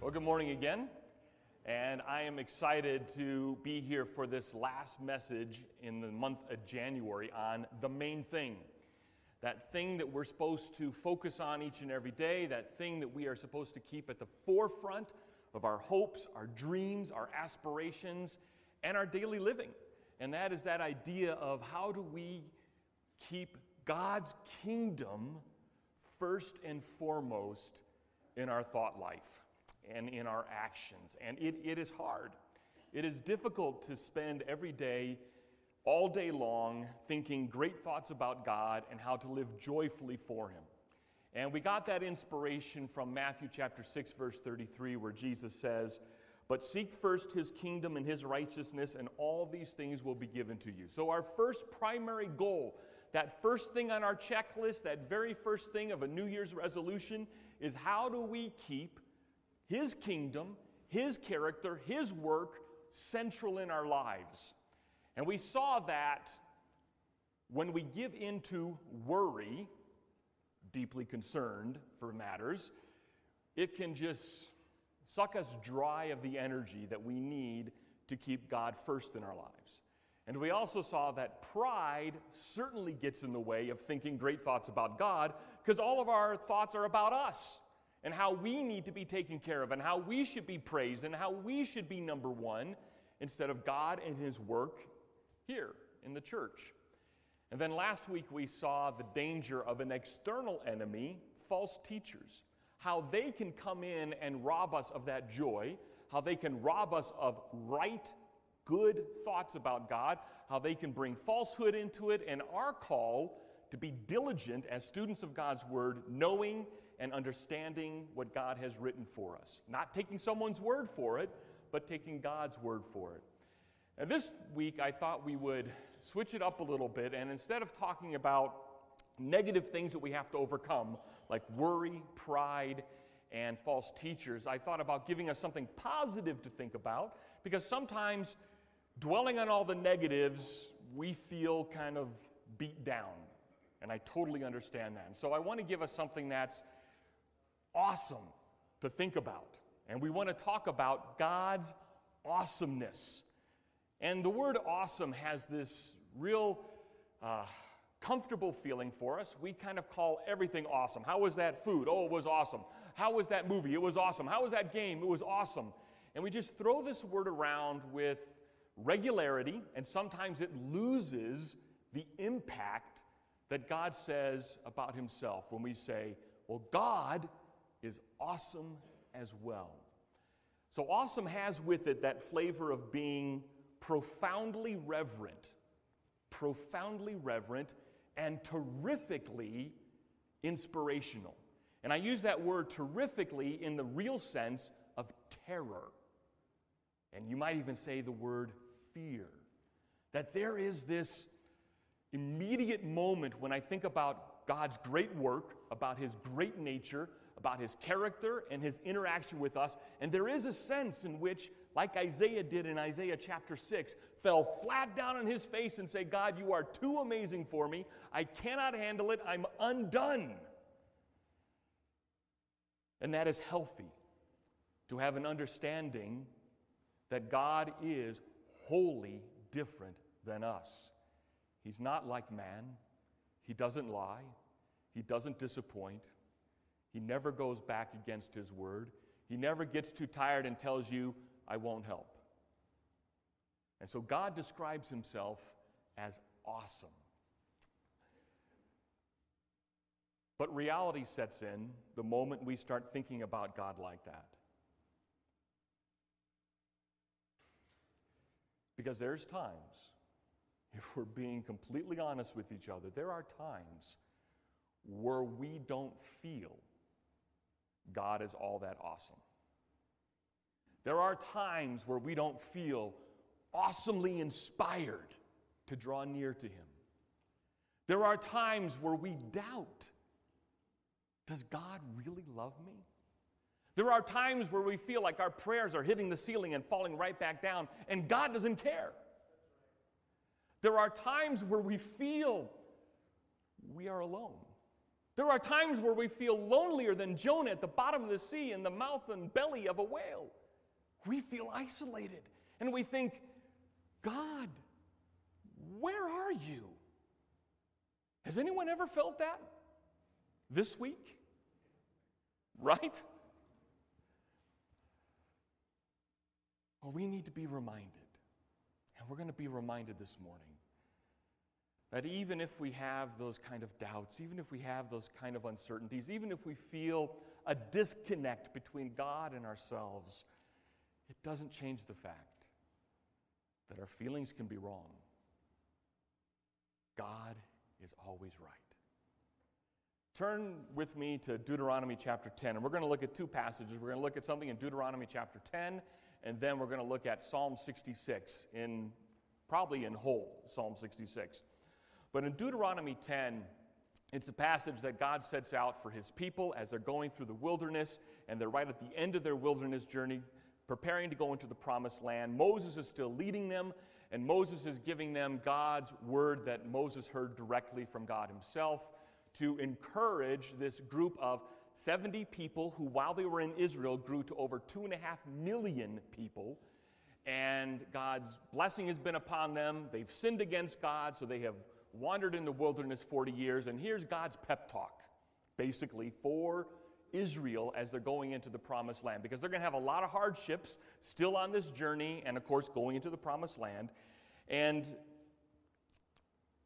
Well, good morning again. And I am excited to be here for this last message in the month of January on the main thing. That thing that we're supposed to focus on each and every day, that thing that we are supposed to keep at the forefront of our hopes, our dreams, our aspirations, and our daily living. And that is that idea of how do we keep God's kingdom first and foremost in our thought life and in our actions. And it, it is hard. It is difficult to spend every day, all day long, thinking great thoughts about God and how to live joyfully for Him. And we got that inspiration from Matthew chapter 6, verse 33, where Jesus says, But seek first His kingdom and His righteousness, and all these things will be given to you. So, our first primary goal, that first thing on our checklist, that very first thing of a New Year's resolution, is how do we keep his kingdom, His character, His work central in our lives. And we saw that when we give into worry, deeply concerned for matters, it can just suck us dry of the energy that we need to keep God first in our lives. And we also saw that pride certainly gets in the way of thinking great thoughts about God because all of our thoughts are about us and how we need to be taken care of and how we should be praised and how we should be number one instead of God and His work here in the church. And then last week we saw the danger of an external enemy, false teachers, how they can come in and rob us of that joy, how they can rob us of right, good thoughts about God, how they can bring falsehood into it, and our call to be diligent as students of God's Word, knowing and understanding what God has written for us. Not taking someone's word for it, but taking God's word for it. And this week, I thought we would switch it up a little bit, and instead of talking about negative things that we have to overcome, like worry, pride, and false teachers, I thought about giving us something positive to think about because sometimes dwelling on all the negatives, we feel kind of beat down. And I totally understand that. And so I want to give us something that's awesome to think about. And we want to talk about God's awesomeness. And the word awesome has this real uh, comfortable feeling for us. We kind of call everything awesome. How was that food? Oh, it was awesome. How was that movie? It was awesome. How was that game? It was awesome. And we just throw this word around with regularity, and sometimes it loses the impact that God says about Himself when we say, Well, God is awesome as well. So, awesome has with it that flavor of being profoundly reverent, profoundly reverent, and terrifically inspirational. And I use that word terrifically in the real sense of terror. And you might even say the word fear. That there is this immediate moment when I think about God's great work, about His great nature, about his character and his interaction with us. And there is a sense in which, like Isaiah did in Isaiah chapter 6, fell flat down on his face and say, God, you are too amazing for me. I cannot handle it. I'm undone. And that is healthy to have an understanding that God is wholly different than us. He's not like man. He doesn't lie. He doesn't disappoint. He never goes back against his word. He never gets too tired and tells you, I won't help. And so God describes himself as awesome. But reality sets in the moment we start thinking about God like that. Because there's times, if we're being completely honest with each other, there are times where we don't feel God is all that awesome. There are times where we don't feel awesomely inspired to draw near to Him. There are times where we doubt Does God really love me? There are times where we feel like our prayers are hitting the ceiling and falling right back down, and God doesn't care. There are times where we feel we are alone. There are times where we feel lonelier than Jonah at the bottom of the sea in the mouth and belly of a whale. We feel isolated and we think, God, where are you? Has anyone ever felt that this week? Right? Well, we need to be reminded, and we're going to be reminded this morning that even if we have those kind of doubts, even if we have those kind of uncertainties, even if we feel a disconnect between God and ourselves, it doesn't change the fact that our feelings can be wrong. God is always right. Turn with me to Deuteronomy chapter 10, and we're going to look at two passages. We're going to look at something in Deuteronomy chapter 10, and then we're going to look at Psalm 66 in probably in whole, Psalm 66. But in Deuteronomy 10, it's a passage that God sets out for his people as they're going through the wilderness and they're right at the end of their wilderness journey, preparing to go into the promised land. Moses is still leading them, and Moses is giving them God's word that Moses heard directly from God himself to encourage this group of 70 people who, while they were in Israel, grew to over two and a half million people. And God's blessing has been upon them. They've sinned against God, so they have wandered in the wilderness 40 years, and here's God's pep talk, basically, for Israel as they're going into the promised land, because they're going to have a lot of hardships still on this journey, and of course, going into the promised land. And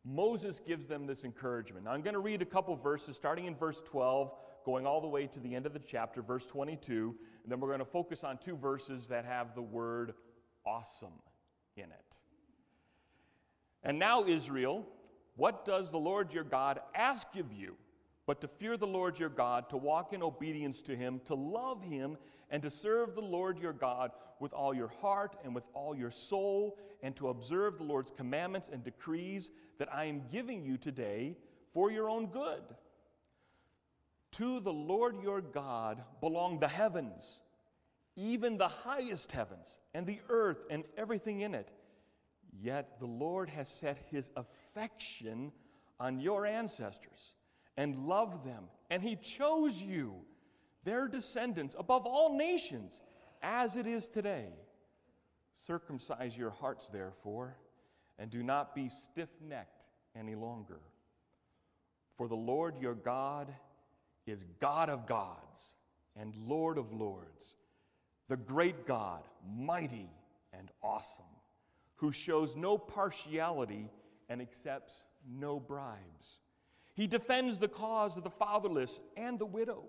Moses gives them this encouragement. Now, I'm going to read a couple verses, starting in verse 12, going all the way to the end of the chapter, verse 22, and then we're going to focus on two verses that have the word awesome in it. And now, Israel, what does the Lord your God ask of you? But to fear the Lord your God, to walk in obedience to him, to love him, and to serve the Lord your God with all your heart and with all your soul, and to observe the Lord's commandments and decrees that I am giving you today for your own good. To the Lord your God belong the heavens, even the highest heavens, and the earth and everything in it Yet the Lord has set his affection on your ancestors and loved them, and he chose you, their descendants, above all nations, as it is today. Circumcise your hearts, therefore, and do not be stiff necked any longer. For the Lord your God is God of gods and Lord of lords, the great God, mighty and awesome who shows no partiality and accepts no bribes. He defends the cause of the fatherless and the widow,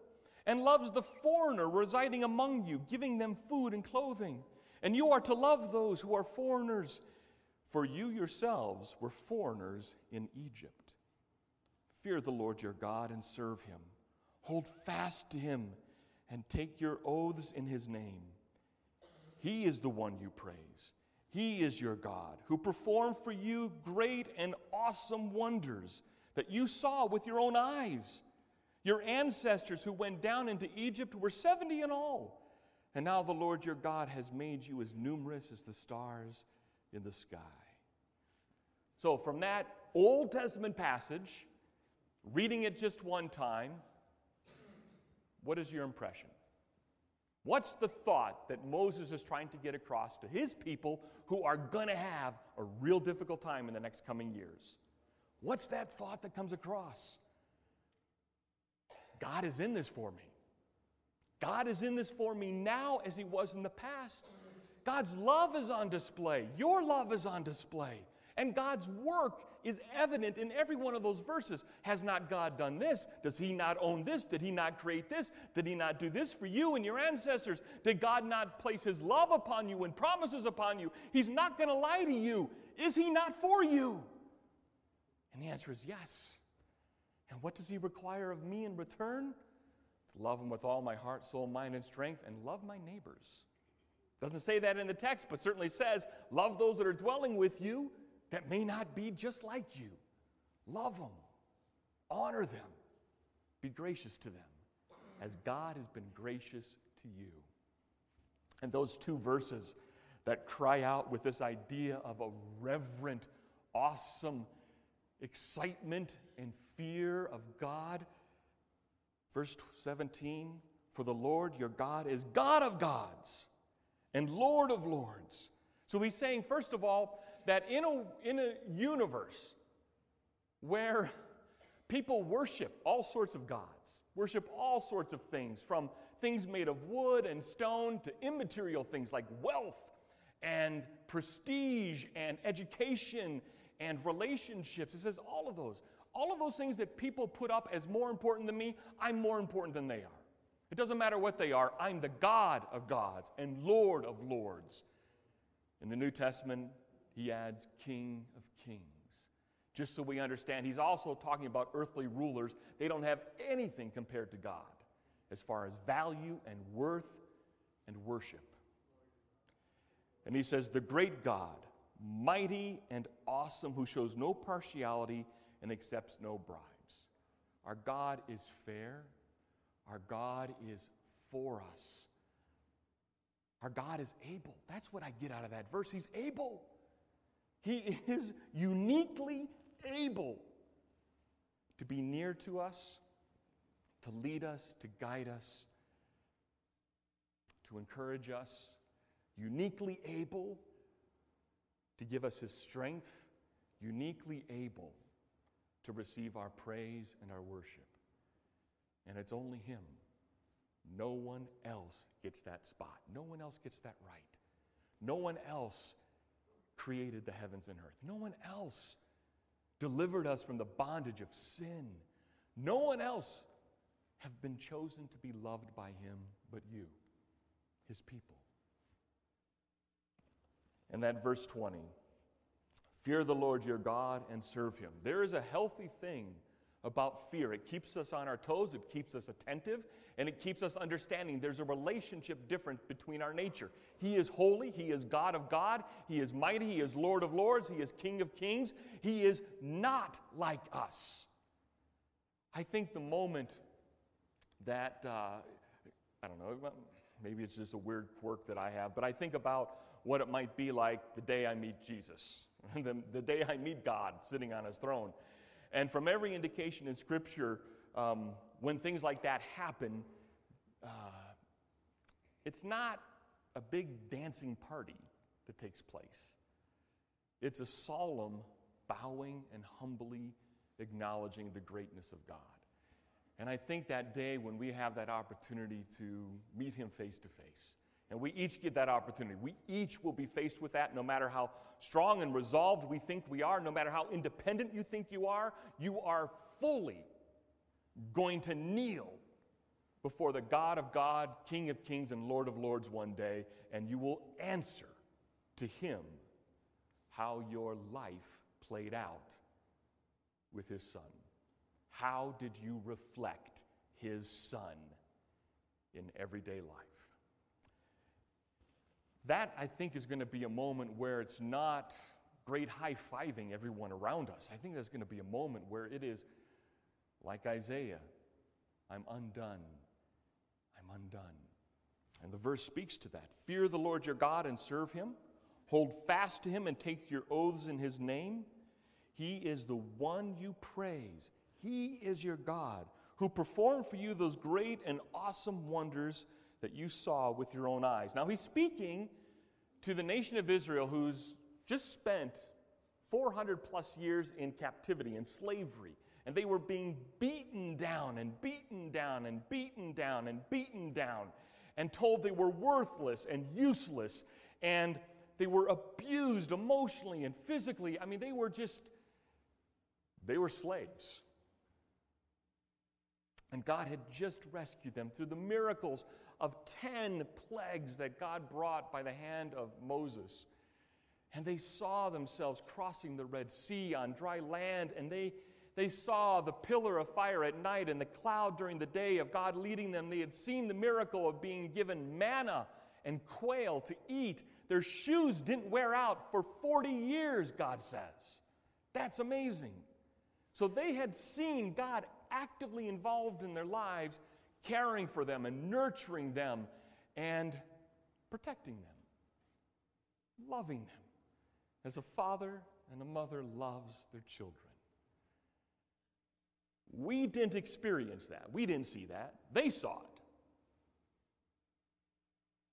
and loves the foreigner residing among you, giving them food and clothing. And you are to love those who are foreigners, for you yourselves were foreigners in Egypt. Fear the Lord your God and serve him. Hold fast to him and take your oaths in his name. He is the one you praise he is your God who performed for you great and awesome wonders that you saw with your own eyes. Your ancestors who went down into Egypt were 70 in all. And now the Lord your God has made you as numerous as the stars in the sky. So, from that Old Testament passage, reading it just one time, what is your impression? What's the thought that Moses is trying to get across to his people who are going to have a real difficult time in the next coming years? What's that thought that comes across? God is in this for me. God is in this for me now as he was in the past. God's love is on display. Your love is on display. And God's work is evident in every one of those verses. Has not God done this? Does He not own this? Did He not create this? Did He not do this for you and your ancestors? Did God not place His love upon you and promises upon you? He's not going to lie to you. Is He not for you? And the answer is yes. And what does He require of me in return? To love Him with all my heart, soul, mind, and strength, and love my neighbors. Doesn't say that in the text, but certainly says, love those that are dwelling with you that may not be just like you. Love them, honor them, be gracious to them as God has been gracious to you. And those two verses that cry out with this idea of a reverent, awesome excitement and fear of God, Verse 17 For the Lord your God is God of gods and Lord of lords. So he's saying, first of all, that in a, in a universe where people worship all sorts of gods, worship all sorts of things, from things made of wood and stone to immaterial things like wealth and prestige and education and relationships. It says all of those. All of those things that people put up as more important than me, I'm more important than they are. It doesn't matter what they are, I'm the God of gods and Lord of lords. In the New Testament, he adds King of kings. Just so we understand, he's also talking about earthly rulers. They don't have anything compared to God as far as value and worth and worship. And he says, The great God, mighty and awesome, who shows no partiality and accepts no bribes. Our God is fair, our God is for us. Our God is able. That's what I get out of that verse. He's able. He is uniquely able to be near to us, to lead us, to guide us, to encourage us, uniquely able to give us his strength, uniquely able to receive our praise and our worship. And it's only him. No one else gets that spot. No one else gets that right. No one else created the heavens and earth. No one else delivered us from the bondage of sin. No one else have been chosen to be loved by him but you, his people. And that verse 20 fear the Lord your God and serve him. There is a healthy thing about fear. It keeps us on our toes, it keeps us attentive, and it keeps us understanding there's a relationship difference between our nature. He is holy, He is God of God, He is mighty, He is Lord of lords, He is King of kings. He is not like us. I think the moment that, uh, I don't know, maybe it's just a weird quirk that I have, but I think about what it might be like the day I meet Jesus, the, the day I meet God sitting on His throne. And from every indication in Scripture, um, when things like that happen, uh, it's not a big dancing party that takes place. It's a solemn bowing and humbly acknowledging the greatness of God. And I think that day when we have that opportunity to meet Him face to face, and we each get that opportunity. We each will be faced with that no matter how strong and resolved we think we are, no matter how independent you think you are, you are fully going to kneel before the God of God, King of kings, and Lord of lords one day, and you will answer to Him how your life played out with His Son. How did you reflect His Son in everyday life? That, I think, is going to be a moment where it's not great high fiving everyone around us. I think there's going to be a moment where it is like Isaiah I'm undone. I'm undone. And the verse speaks to that. Fear the Lord your God and serve him. Hold fast to him and take your oaths in his name. He is the one you praise. He is your God who performed for you those great and awesome wonders that you saw with your own eyes. Now, he's speaking to the nation of Israel who's just spent 400 plus years in captivity and slavery. And they were being beaten down and beaten down and beaten down and beaten down and told they were worthless and useless and they were abused emotionally and physically. I mean, they were just, they were slaves. And God had just rescued them through the miracles of 10 plagues that God brought by the hand of Moses. And they saw themselves crossing the Red Sea on dry land, and they, they saw the pillar of fire at night and the cloud during the day of God leading them. They had seen the miracle of being given manna and quail to eat. Their shoes didn't wear out for 40 years, God says. That's amazing. So they had seen God actively involved in their lives caring for them and nurturing them and protecting them, loving them as a father and a mother loves their children. We didn't experience that. We didn't see that. They saw it.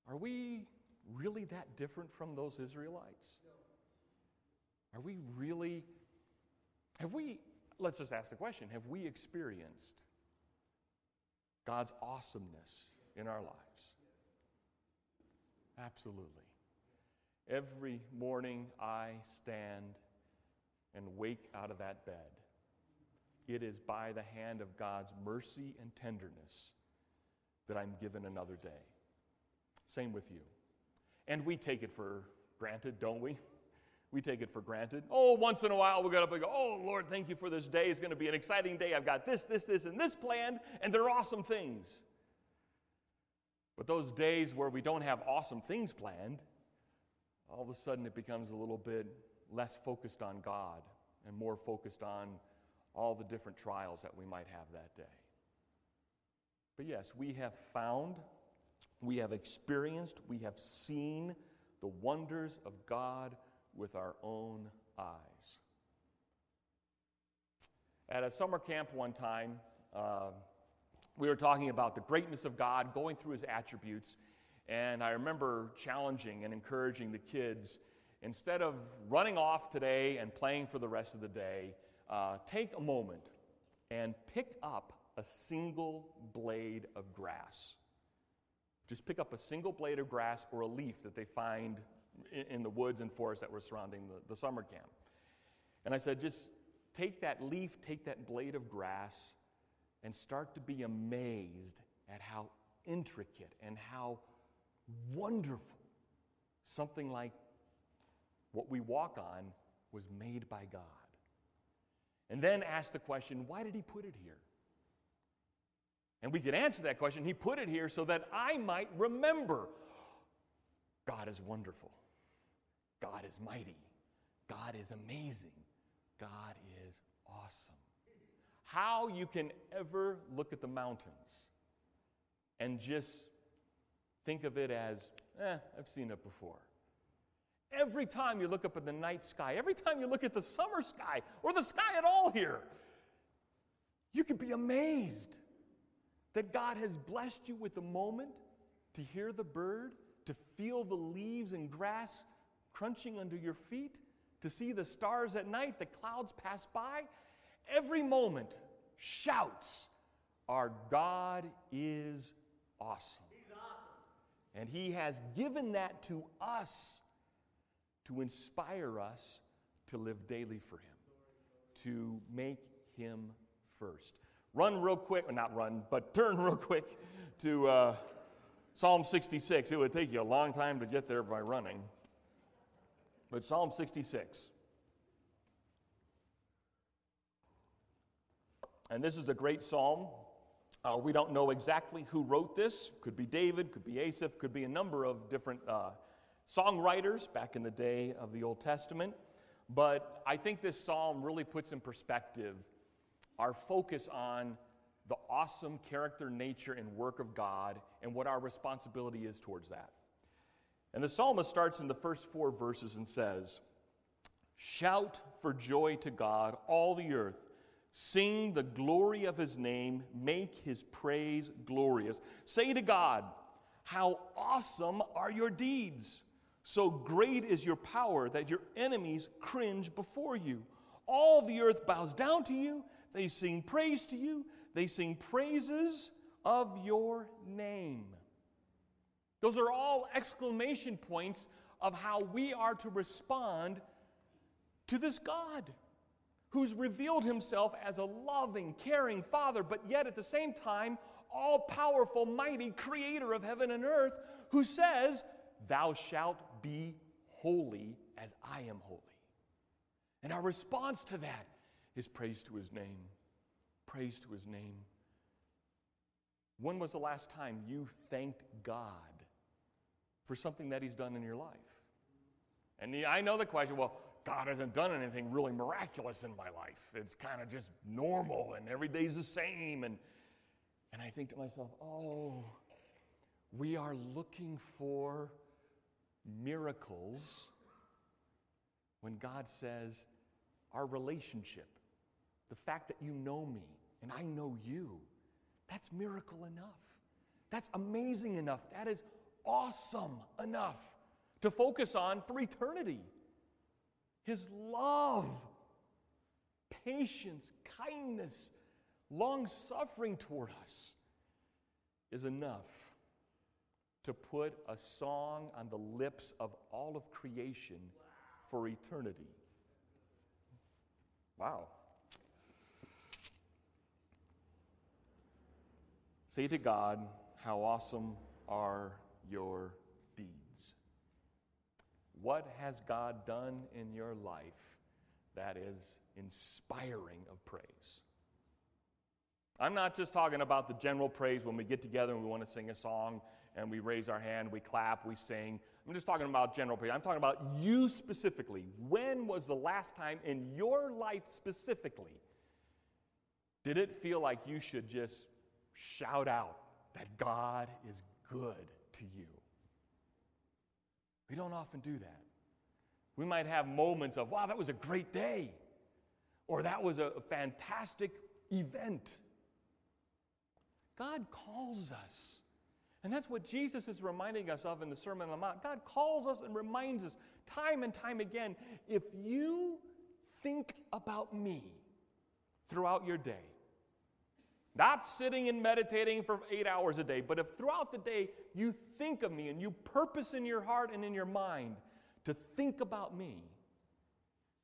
Are we really that different from those Israelites? Are we really, have we, let's just ask the question, have we experienced God's awesomeness in our lives? Absolutely. Every morning I stand and wake out of that bed. It is by the hand of God's mercy and tenderness that I'm given another day. Same with you. And we take it for granted, don't we? We take it for granted. Oh, once in a while we get up and go, Oh, Lord, thank you for this day. It's going to be an exciting day. I've got this, this, this, and this planned, and they're awesome things. But those days where we don't have awesome things planned, all of a sudden it becomes a little bit less focused on God and more focused on all the different trials that we might have that day. But yes, we have found, we have experienced, we have seen the wonders of God with our own eyes. At a summer camp one time, uh, we were talking about the greatness of God, going through his attributes, and I remember challenging and encouraging the kids instead of running off today and playing for the rest of the day, uh, take a moment and pick up a single blade of grass. Just pick up a single blade of grass or a leaf that they find in, the woods and forests that were surrounding the, the summer camp. And I said, just take that leaf, take that blade of grass, and start to be amazed at how intricate and how wonderful something like what we walk on was made by God. And then ask the question, why did He put it here? And we can answer that question. He put it here so that I might remember God is wonderful. God is mighty. God is amazing. God is awesome. How you can ever look at the mountains and just think of it as, eh, I've seen it before. Every time you look up at the night sky, every time you look at the summer sky or the sky at all here, you could be amazed that God has blessed you with a moment to hear the bird, to feel the leaves and grass crunching under your feet, to see the stars at night, the clouds pass by. Every moment shouts, Our God is awesome. And He has given that to us to inspire us to live daily for Him, to make Him first. Run real quick, not run, but turn real quick to uh, Psalm 66. It would take you a long time to get there by running. But Psalm 66. And this is a great psalm. Uh, we don't know exactly who wrote this. Could be David, could be Asaph, could be a number of different uh, songwriters back in the day of the Old Testament. But I think this psalm really puts in perspective our focus on the awesome character, nature, and work of God and what our responsibility is towards that. And the psalmist starts in the first four verses and says, Shout for joy to God, all the earth. Sing the glory of his name, make his praise glorious. Say to God, How awesome are your deeds! So great is your power that your enemies cringe before you. All the earth bows down to you. They sing praise to you. They sing praises of your name. Those are all exclamation points of how we are to respond to this God who's revealed himself as a loving, caring Father, but yet at the same time, all powerful, mighty creator of heaven and earth, who says, Thou shalt be holy as I am holy. And our response to that is praise to his name. Praise to his name. When was the last time you thanked God for something that he's done in your life? And I know the question, well, God hasn't done anything really miraculous in my life. It's kind of just normal and every day's the same. And, and I think to myself, oh, we are looking for miracles when God says, our relationship, the fact that you know me, and I know you. That's miracle enough. That's amazing enough. That is awesome enough to focus on for eternity. His love, patience, kindness, long suffering toward us is enough to put a song on the lips of all of creation for eternity. Wow. Say to God, How awesome are your deeds? What has God done in your life that is inspiring of praise? I'm not just talking about the general praise when we get together and we want to sing a song and we raise our hand, we clap, we sing. I'm just talking about general praise. I'm talking about you specifically. When was the last time in your life specifically did it feel like you should just shout out that God is good to you? We don't often do that. We might have moments of, wow, that was a great day, or that was a fantastic event. God calls us and that's what Jesus is reminding us of in the Sermon on the Mount. God calls us and reminds us time and time again if you think about me throughout your day, not sitting and meditating for eight hours a day, but if throughout the day you think of me and you purpose in your heart and in your mind to think about me,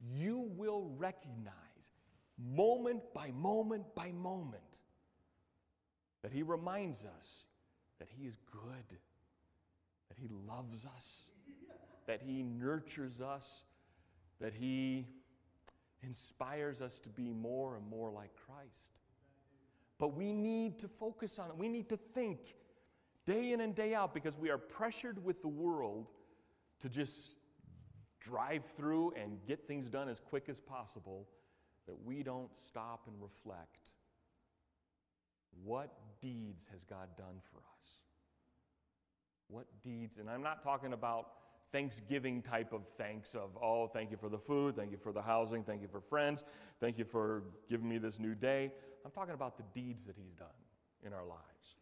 you will recognize moment by moment by moment that He reminds us that He is good, that He loves us, that He nurtures us, that He inspires us to be more and more like Christ. But we need to focus on it. We need to think day in and day out because we are pressured with the world to just drive through and get things done as quick as possible that we don't stop and reflect what deeds has God done for us? What deeds? And I'm not talking about Thanksgiving type of thanks of, oh, thank you for the food, thank you for the housing, thank you for friends, thank you for giving me this new day. I'm talking about the deeds that He's done in our lives.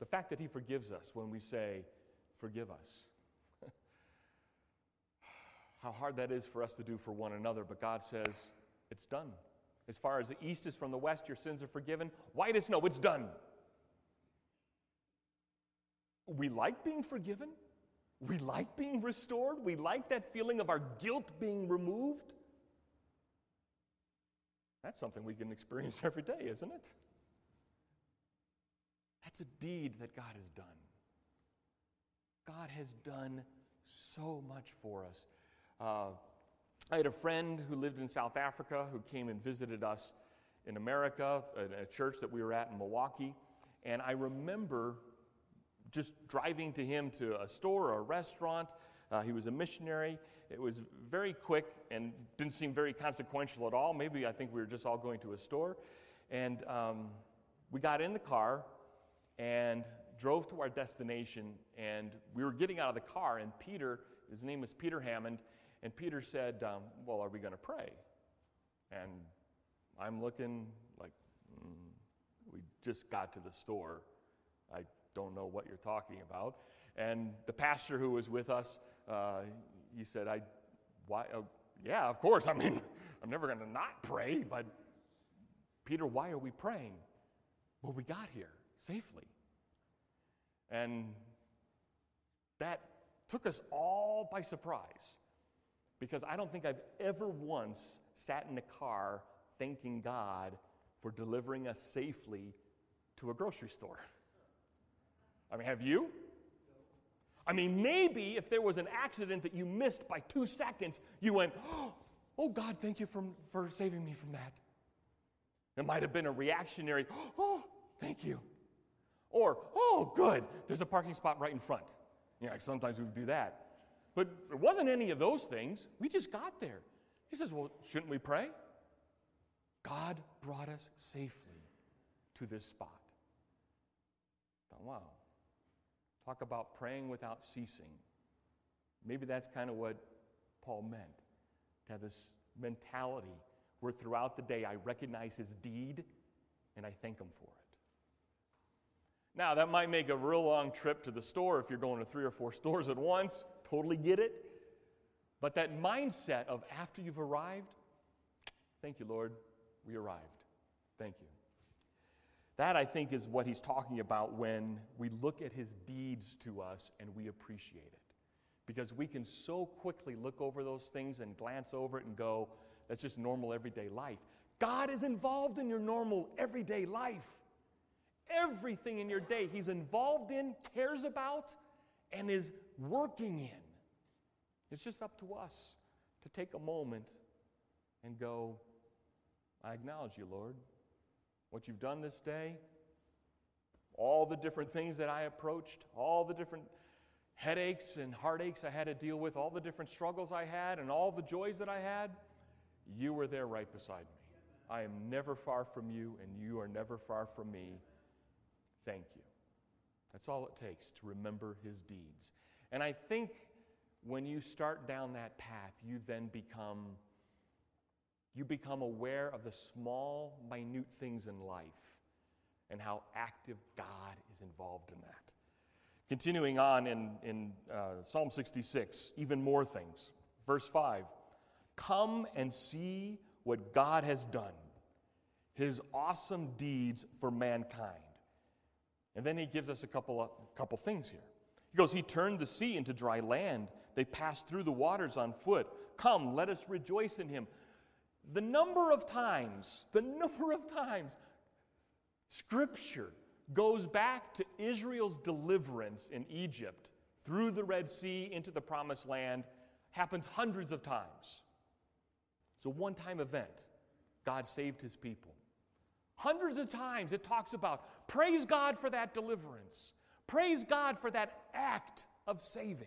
The fact that He forgives us when we say, forgive us. How hard that is for us to do for one another, but God says, it's done. As far as the east is from the west, your sins are forgiven. White as snow, it's done. We like being forgiven. We like being restored. We like that feeling of our guilt being removed. That's something we can experience every day, isn't it? That's a deed that God has done. God has done so much for us. Uh, I had a friend who lived in South Africa who came and visited us in America, at a church that we were at in Milwaukee. And I remember just driving to him to a store or a restaurant. Uh, he was a missionary. It was very quick and didn't seem very consequential at all. Maybe I think we were just all going to a store. And um, we got in the car and drove to our destination. And we were getting out of the car, and Peter, his name was Peter Hammond, and Peter said, um, Well, are we going to pray? And I'm looking like, mm, we just got to the store. I don't know what you're talking about. And the pastor who was with us, uh, he said, I, why, oh, yeah, of course. I mean, I'm never going to not pray, but Peter, why are we praying? Well, we got here safely. And that took us all by surprise because I don't think I've ever once sat in a car thanking God for delivering us safely to a grocery store. I mean, have you? I mean, maybe if there was an accident that you missed by two seconds, you went, Oh, God, thank you for, for saving me from that. It might have been a reactionary, Oh, thank you. Or, Oh, good, there's a parking spot right in front. Yeah, sometimes we do that. But it wasn't any of those things. We just got there. He says, Well, shouldn't we pray? God brought us safely to this spot. wow. Talk about praying without ceasing. Maybe that's kind of what Paul meant to have this mentality where throughout the day I recognize his deed and I thank Him for it. Now, that might make a real long trip to the store if you're going to three or four stores at once. Totally get it. But that mindset of after you've arrived, thank you, Lord, we arrived. Thank you. That, I think, is what he's talking about when we look at his deeds to us and we appreciate it. Because we can so quickly look over those things and glance over it and go, that's just normal everyday life. God is involved in your normal everyday life. Everything in your day, He's involved in, cares about, and is working in. It's just up to us to take a moment and go, I acknowledge you, Lord. What you've done this day, all the different things that I approached, all the different headaches and heartaches I had to deal with, all the different struggles I had, and all the joys that I had, you were there right beside me. I am never far from you, and you are never far from me. Thank you. That's all it takes to remember his deeds. And I think when you start down that path, you then become you become aware of the small, minute things in life and how active God is involved in that. Continuing on in, in uh, Psalm 66, even more things. Verse 5 Come and see what God has done, his awesome deeds for mankind. And then he gives us a couple, of, couple things here. He goes, He turned the sea into dry land. They passed through the waters on foot. Come, let us rejoice in him. The number of times, the number of times Scripture goes back to Israel's deliverance in Egypt through the Red Sea into the Promised Land happens hundreds of times. It's a one time event. God saved his people. Hundreds of times it talks about praise God for that deliverance, praise God for that act of saving.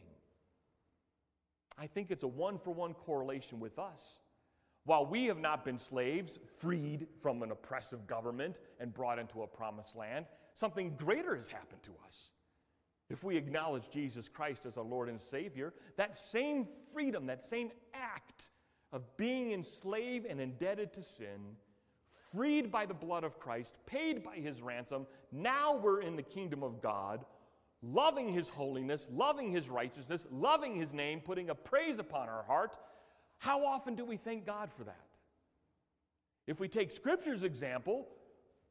I think it's a one for one correlation with us. While we have not been slaves, freed from an oppressive government and brought into a promised land, something greater has happened to us. If we acknowledge Jesus Christ as our Lord and Savior, that same freedom, that same act of being enslaved and indebted to sin, freed by the blood of Christ, paid by his ransom, now we're in the kingdom of God, loving his holiness, loving his righteousness, loving his name, putting a praise upon our heart. How often do we thank God for that? If we take Scripture's example,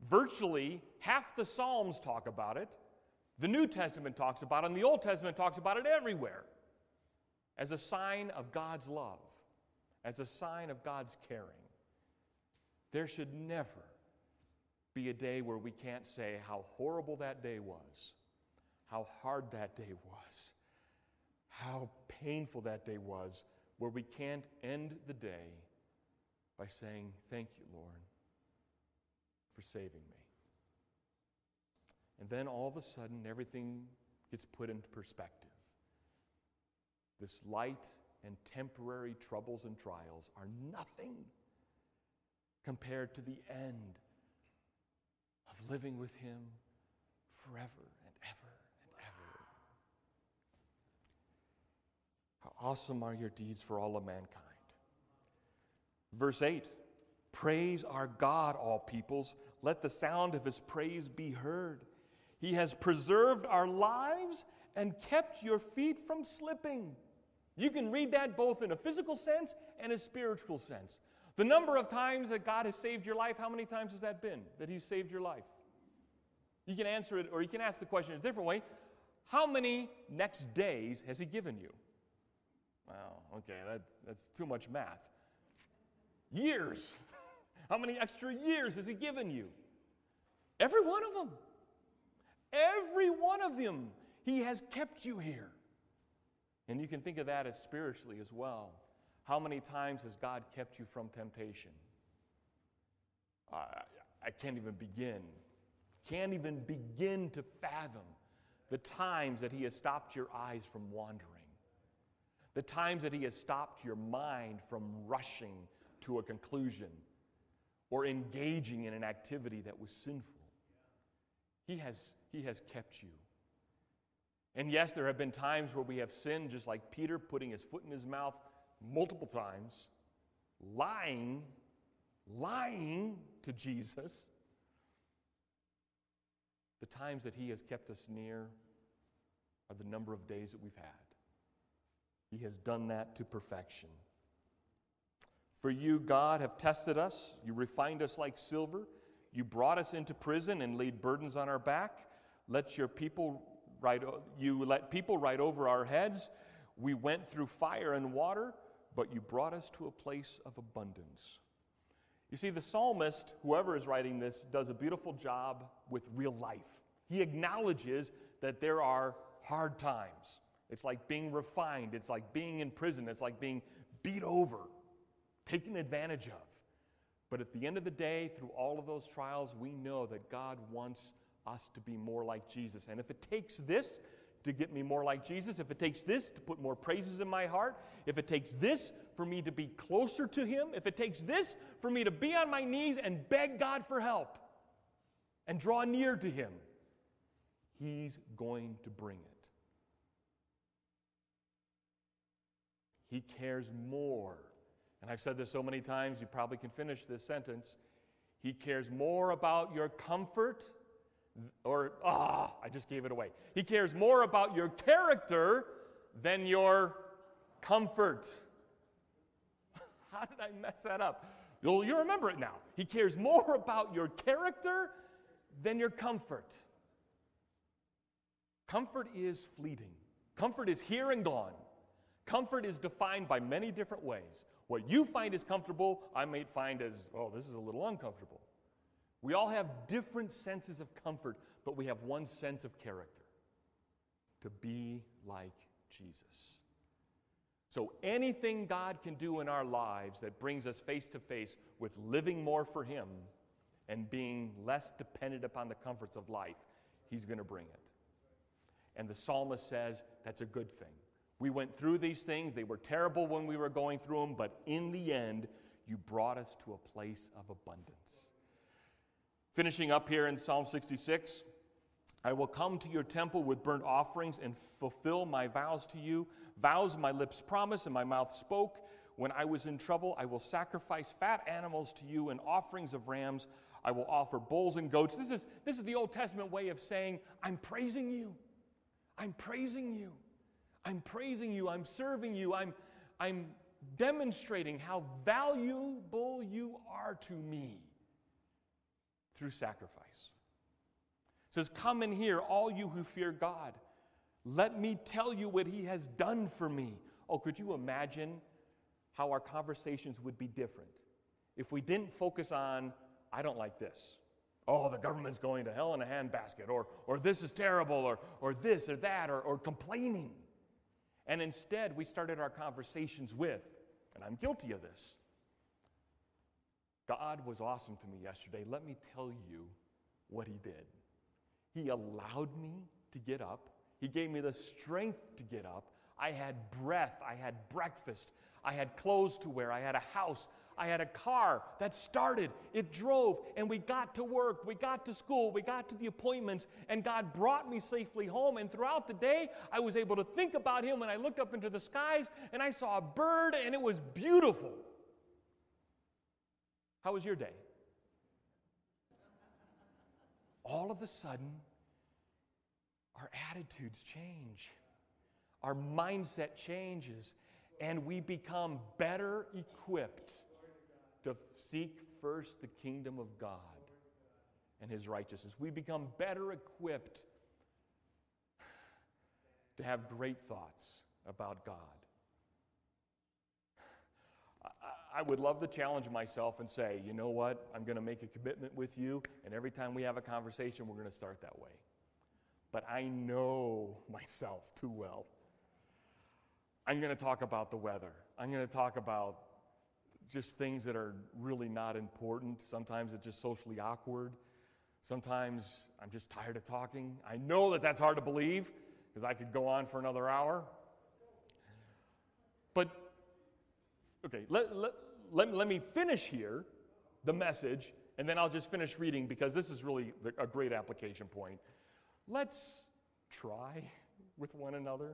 virtually half the Psalms talk about it, the New Testament talks about it, and the Old Testament talks about it everywhere as a sign of God's love as a sign of God's caring. There should never be a day where we can't say how horrible that day was, how hard that day was, how painful that day was, where we can't end the day by saying, Thank you, Lord, for saving me. And then all of a sudden, everything gets put into perspective. This light and temporary troubles and trials are nothing compared to the end of living with Him forever and ever and ever. How awesome are your deeds for all of mankind. Verse 8 Praise our God, all peoples. Let the sound of his praise be heard. He has preserved our lives and kept your feet from slipping. You can read that both in a physical sense and a spiritual sense. The number of times that God has saved your life, how many times has that been that He's saved your life? You can answer it, or you can ask the question a different way. How many next days has He given you? Well, okay, that, that's too much math. Years. How many extra years has He given you? Every one of them. Every one of them. He has kept you here. And you can think of that as spiritually as well. How many times has God kept you from temptation? I, I can't even begin. Can't even begin to fathom the times that He has stopped your eyes from wandering, the times that He has stopped your mind from rushing to a conclusion or engaging in an activity that was sinful. He has, he has kept you. And yes, there have been times where we have sinned, just like Peter putting his foot in his mouth multiple times, lying, lying to Jesus. The times that He has kept us near are the number of days that we've had. He has done that to perfection. For you, God, have tested us. You refined us like silver. You brought us into prison and laid burdens on our back. Let your people ride, you let people ride over our heads. We went through fire and water, but you brought us to a place of abundance. You see, the psalmist, whoever is writing this, does a beautiful job with real life. He acknowledges that there are hard times. It's like being refined, it's like being in prison, it's like being beat over taken advantage of. But at the end of the day, through all of those trials, we know that God wants us to be more like Jesus. And if it takes this to get me more like Jesus, if it takes this to put more praises in my heart, if it takes this for me to be closer to Him, if it takes this for me to be on my knees and beg God for help and draw near to Him, He's going to bring it. He cares more and I've said this so many times, you probably can finish this sentence. He cares more about your comfort, or, ah, I just gave it away. He cares more about your character than your comfort. How did I mess that up? You'll, you remember it now. He cares more about your character than your comfort. Comfort is fleeting, comfort is here and gone. Comfort is defined by many different ways. What you find is comfortable, I might find as, oh, this is a little uncomfortable. We all have different senses of comfort, but we have one sense of character to be like Jesus. So, anything God can do in our lives that brings us face to face with living more for Him and being less dependent upon the comforts of life, He's going to bring it. And the psalmist says that's a good thing. We went through these things. They were terrible when we were going through them, but in the end, you brought us to a place of abundance. Finishing up here in Psalm 66 I will come to your temple with burnt offerings and fulfill my vows to you. Vows my lips promised and my mouth spoke. When I was in trouble, I will sacrifice fat animals to you and offerings of rams. I will offer bulls and goats. This is, this is the Old Testament way of saying, I'm praising you. I'm praising you. I'm praising you, I'm serving you, I'm, I'm demonstrating how valuable you are to me through sacrifice. It says, Come and hear, all you who fear God. Let me tell you what he has done for me. Oh, could you imagine how our conversations would be different if we didn't focus on, I don't like this. Oh, the government's going to hell in a handbasket, or, or this is terrible, or, or this or that, or, or complaining. And instead, we started our conversations with, and I'm guilty of this. God was awesome to me yesterday. Let me tell you what He did. He allowed me to get up, He gave me the strength to get up. I had breath, I had breakfast, I had clothes to wear, I had a house, I had a car that started, it drove, and we got to work, we got to school, we got to the appointments, and God brought me safely home. And throughout the day, I was able to think about Him when I looked up into the skies and I saw a bird, and it was beautiful. How was your day? All of a sudden, our attitudes change, our mindset changes, and we become better equipped seek first the kingdom of God and his righteousness. We become better equipped to have great thoughts about God. I would love to challenge myself and say, you know what? I'm going to make a commitment with you, and every time we have a conversation, we're going to start that way. But I know myself too well. I'm going to talk about the weather. I'm going to talk about just things that are really not important. Sometimes it's just socially awkward. Sometimes I'm just tired of talking. I know that that's hard to believe because I could go on for another hour. But, okay, let, let, let, let me finish here the message, and then I'll just finish reading because this is really a great application point. Let's try with one another.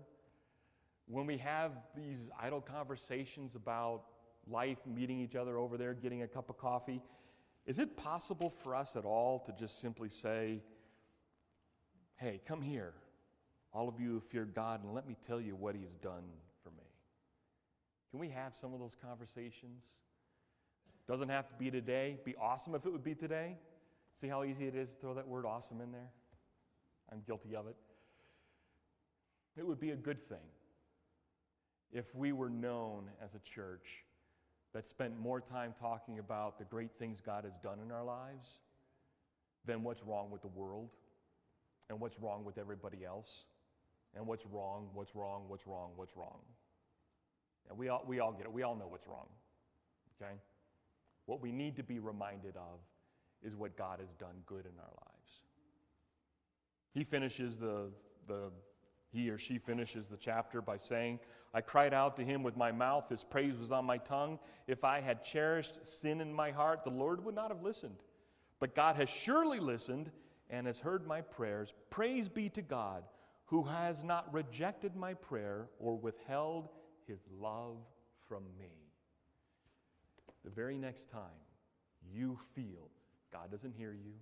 When we have these idle conversations about life, meeting each other over there, getting a cup of coffee. Is it possible for us at all to just simply say, Hey, come here, all of you who fear God, and let me tell you what He's done for me. Can we have some of those conversations? Doesn't have to be today. Be awesome if it would be today. See how easy it is to throw that word awesome in there? I'm guilty of it. It would be a good thing if we were known as a church that spent more time talking about the great things God has done in our lives than what's wrong with the world and what's wrong with everybody else and what's wrong, what's wrong, what's wrong, what's wrong. And we all, we all get it. We all know what's wrong. Okay? What we need to be reminded of is what God has done good in our lives. He finishes the, the he or she finishes the chapter by saying, I cried out to him with my mouth, his praise was on my tongue. If I had cherished sin in my heart, the Lord would not have listened. But God has surely listened and has heard my prayers. Praise be to God, who has not rejected my prayer or withheld his love from me. The very next time you feel God doesn't hear you,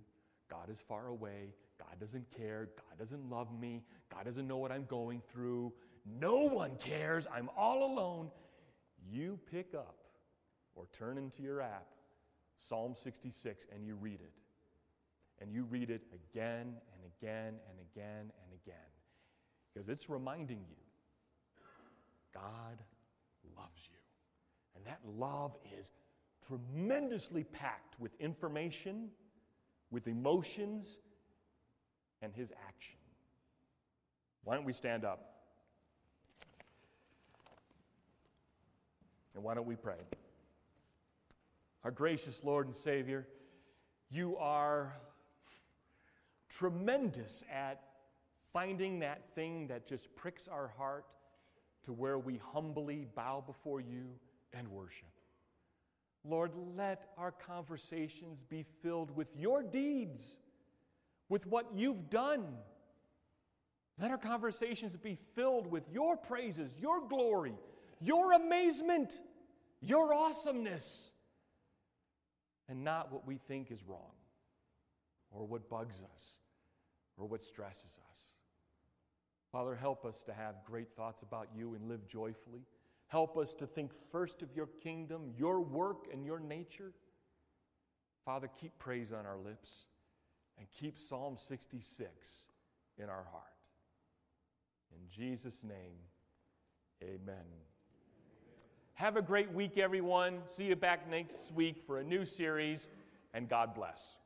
God is far away, God doesn't care, God doesn't love me, God doesn't know what I'm going through, no one cares, I'm all alone, you pick up or turn into your app Psalm 66 and you read it. And you read it again and again and again and again. Because it's reminding you God loves you. And that love is tremendously packed with information, with emotions, and his action. Why don't we stand up? And why don't we pray? Our gracious Lord and Savior, you are tremendous at finding that thing that just pricks our heart to where we humbly bow before you and worship. Lord, let our conversations be filled with your deeds, with what you've done. Let our conversations be filled with your praises, your glory, your amazement, your awesomeness, and not what we think is wrong or what bugs us or what stresses us. Father, help us to have great thoughts about you and live joyfully. Help us to think first of your kingdom, your work, and your nature. Father, keep praise on our lips and keep Psalm 66 in our heart. In Jesus' name, amen. Have a great week, everyone. See you back next week for a new series, and God bless.